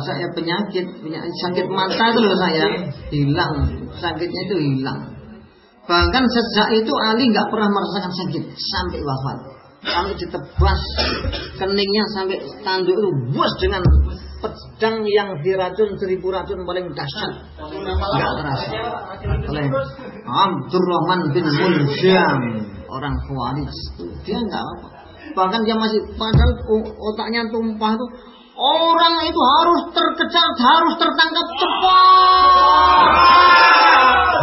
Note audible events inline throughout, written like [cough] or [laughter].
puasa ya penyakit, penyakit sakit mata itu loh saya. Hilang, sakitnya itu hilang. Bahkan sejak itu Ali nggak pernah merasakan sakit. Sampai wafat. Sampai ditebas. Keningnya sampai tanduk itu bos dengan pedang yang diracun seribu racun paling dahsyat. Nggak terasa. Oleh Abdurrahman bin Muljam orang Khawarij. Dia nggak apa bahkan dia masih padahal otaknya tumpah itu orang itu harus terkejar harus tertangkap cepat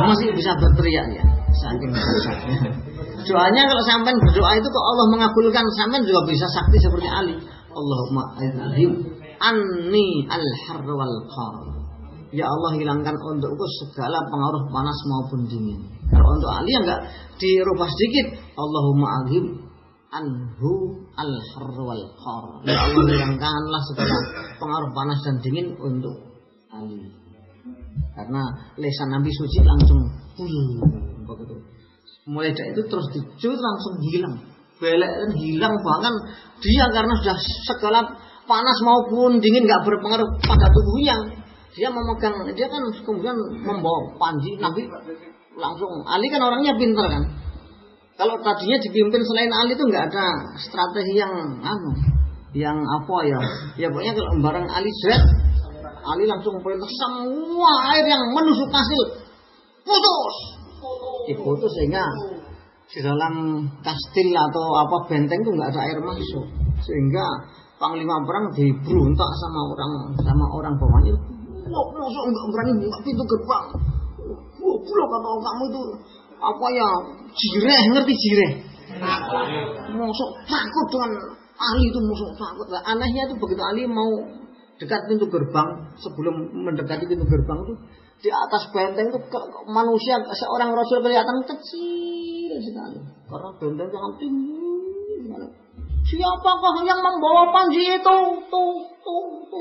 masih bisa berteriak ya saking doanya kalau sampai berdoa itu kok Allah mengabulkan sampai juga bisa sakti seperti Ali Allahumma azim anni al-har wal qar. Ya Allah hilangkan untukku segala pengaruh panas maupun dingin. Kalau untuk Ali enggak dirubah sedikit. Allahumma aghim anhu al-har wal qar. Ya Allah hilangkanlah segala pengaruh panas dan dingin untuk Ali. Karena lesan Nabi suci langsung begitu. Mulai dari itu terus dicut langsung hilang. Belek dan hilang bahkan dia karena sudah segala panas maupun dingin nggak berpengaruh pada tubuhnya. Dia memegang, dia kan kemudian membawa panji Nabi langsung. Ali kan orangnya pintar kan. Kalau tadinya dipimpin selain Ali itu nggak ada strategi yang anu, yang apa ya? Ya pokoknya kalau barang Ali set, Ali langsung perintah semua air yang menusuk kastil putus, diputus sehingga di dalam kastil atau apa benteng itu nggak ada air masuk sehingga panglima perang diberontak sama orang sama orang bawahnya. Wah, masuk enggak berani buka pintu gerbang. Wah, pulau kata kamu itu apa ya jireh ngerti jireh. Masuk takut dengan Ali itu musuh takut. Nah, anehnya itu begitu Ali mau dekat pintu gerbang sebelum mendekati pintu gerbang itu di atas benteng itu manusia seorang rasul kelihatan kecil sekali karena benteng sangat tinggi Siapakah yang membawa panji itu? Tuh, tuh, tuh.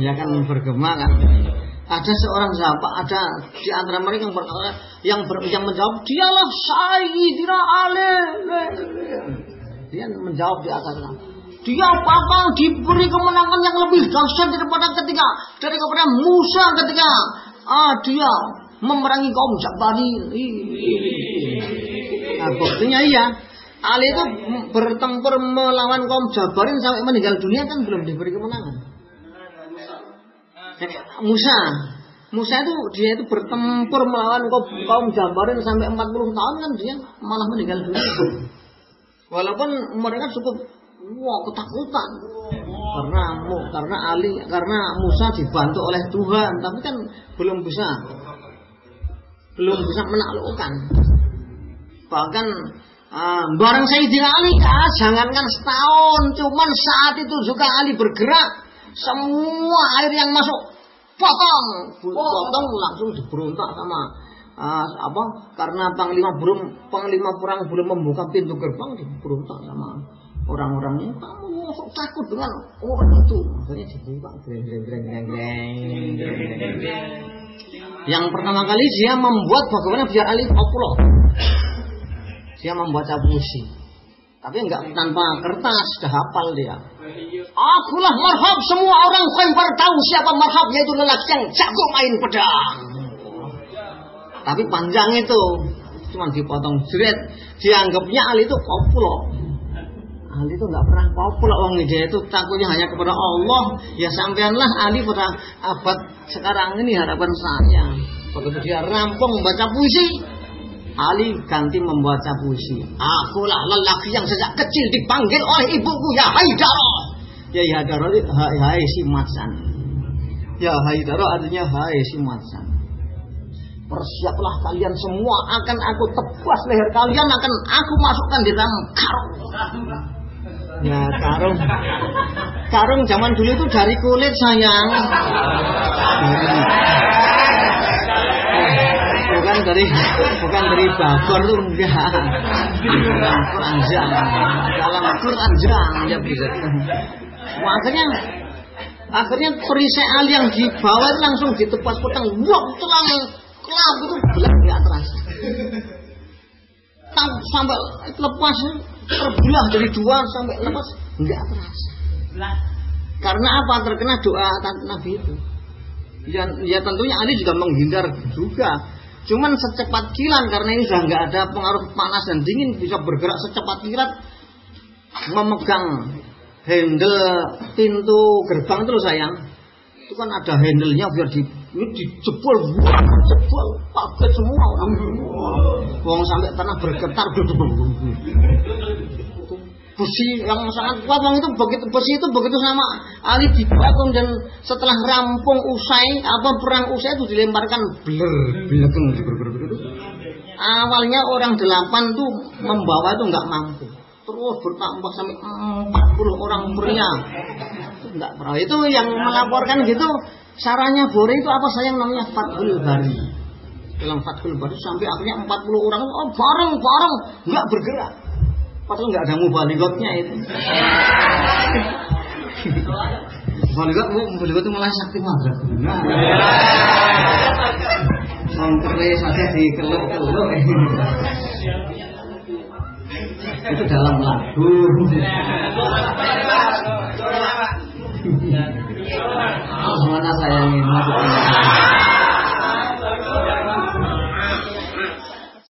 ya kan bergema kan. Ada seorang sahabat, ada di antara mereka yang berkata, yang, ber, yang menjawab, dialah Sayyidina Ali. Dia menjawab di atas dia bakal diberi kemenangan yang lebih dahsyat daripada ketika dari kepada Musa ketika ah, dia memerangi kaum Jabarin. Nah, buktinya iya. Ali itu bertempur melawan kaum Jabarin sampai meninggal dunia kan belum diberi kemenangan. Musa, Musa itu dia itu bertempur melawan kaum, kaum Jabarin sampai 40 tahun kan dia malah meninggal dunia. Walaupun mereka cukup wah ketakutan. Karena karena Ali karena Musa dibantu oleh Tuhan tapi kan belum bisa belum bisa menaklukkan. Bahkan Ah, barang Sayyidina Ali, ah, jangankan setahun, cuman saat itu juga Ali bergerak, semua air yang masuk potong, potong langsung diberontak sama ah, apa? Karena panglima belum panglima perang belum membuka pintu gerbang, diberontak sama orang-orangnya. Kamu masuk takut dengan orang itu, akhirnya dibuka, greng greng greng greng greng. Yang pertama kali dia membuat bagaimana biar Ali populer dia membaca puisi. Tapi enggak tanpa kertas, sudah hafal dia. Akulah marhab, semua orang Khaybar tahu siapa marhab, yaitu lelaki yang jago main pedang. Tapi panjang itu, cuma dipotong jeret, dianggapnya Ali itu populer. Ali itu nggak pernah populer orang dia itu takutnya hanya kepada Allah. Ya sampaianlah Ali pada abad sekarang ini harapan saya. Begitu dia rampung membaca puisi, Ali ganti membaca puisi. Akulah lelaki yang sejak kecil dipanggil oleh ibuku ya Haidaro. Ya Haidaro hai, hai si Matsan. Ya Haidaro artinya hai si Matsan. Persiaplah kalian semua akan aku tebas leher kalian akan aku masukkan di dalam karung. Ya karung. Karung zaman dulu itu dari kulit sayang. Dari bukan dari bukan dari bakor tuh enggak jang dalam Quran jang ya bisa akhirnya akhirnya perisai al yang dibawa langsung ditepas petang wah tulang kelap itu belah nggak terasa sampai lepas terbelah dari dua sampai lepas nggak terasa Karena apa? Terkena doa Nabi itu. Ya, ya tentunya Ali juga menghindar juga. Cuman secepat kilat karena ini sudah nggak ada pengaruh panas dan dingin bisa bergerak secepat kilat memegang handle pintu gerbang loh sayang. Itu kan ada handle-nya biar di ini dijebol jebol pakai semua orang. Wong sampai tanah bergetar [laughs] besi yang sangat kuat. Itu begitu besi itu begitu sama Ali dibangun dan setelah rampung usai apa perang usai itu dilemparkan. Bler belakang awalnya orang delapan tuh membawa itu nggak mampu. Terus bertambah sampai 40 orang pria. Itu enggak pernah. Itu yang melaporkan gitu saranya Bore itu apa? Sayang namanya Fathul Bari. Dalam Fathul Bari sampai akhirnya 40 orang oh bareng bareng. Nggak bergerak padahal nggak ada mubaligotnya itu. Mubaligot, mubaligot itu malah sakti madrak. Songkere saja dikeluk-keluk itu dalam lagu. Mana saya ingin masuk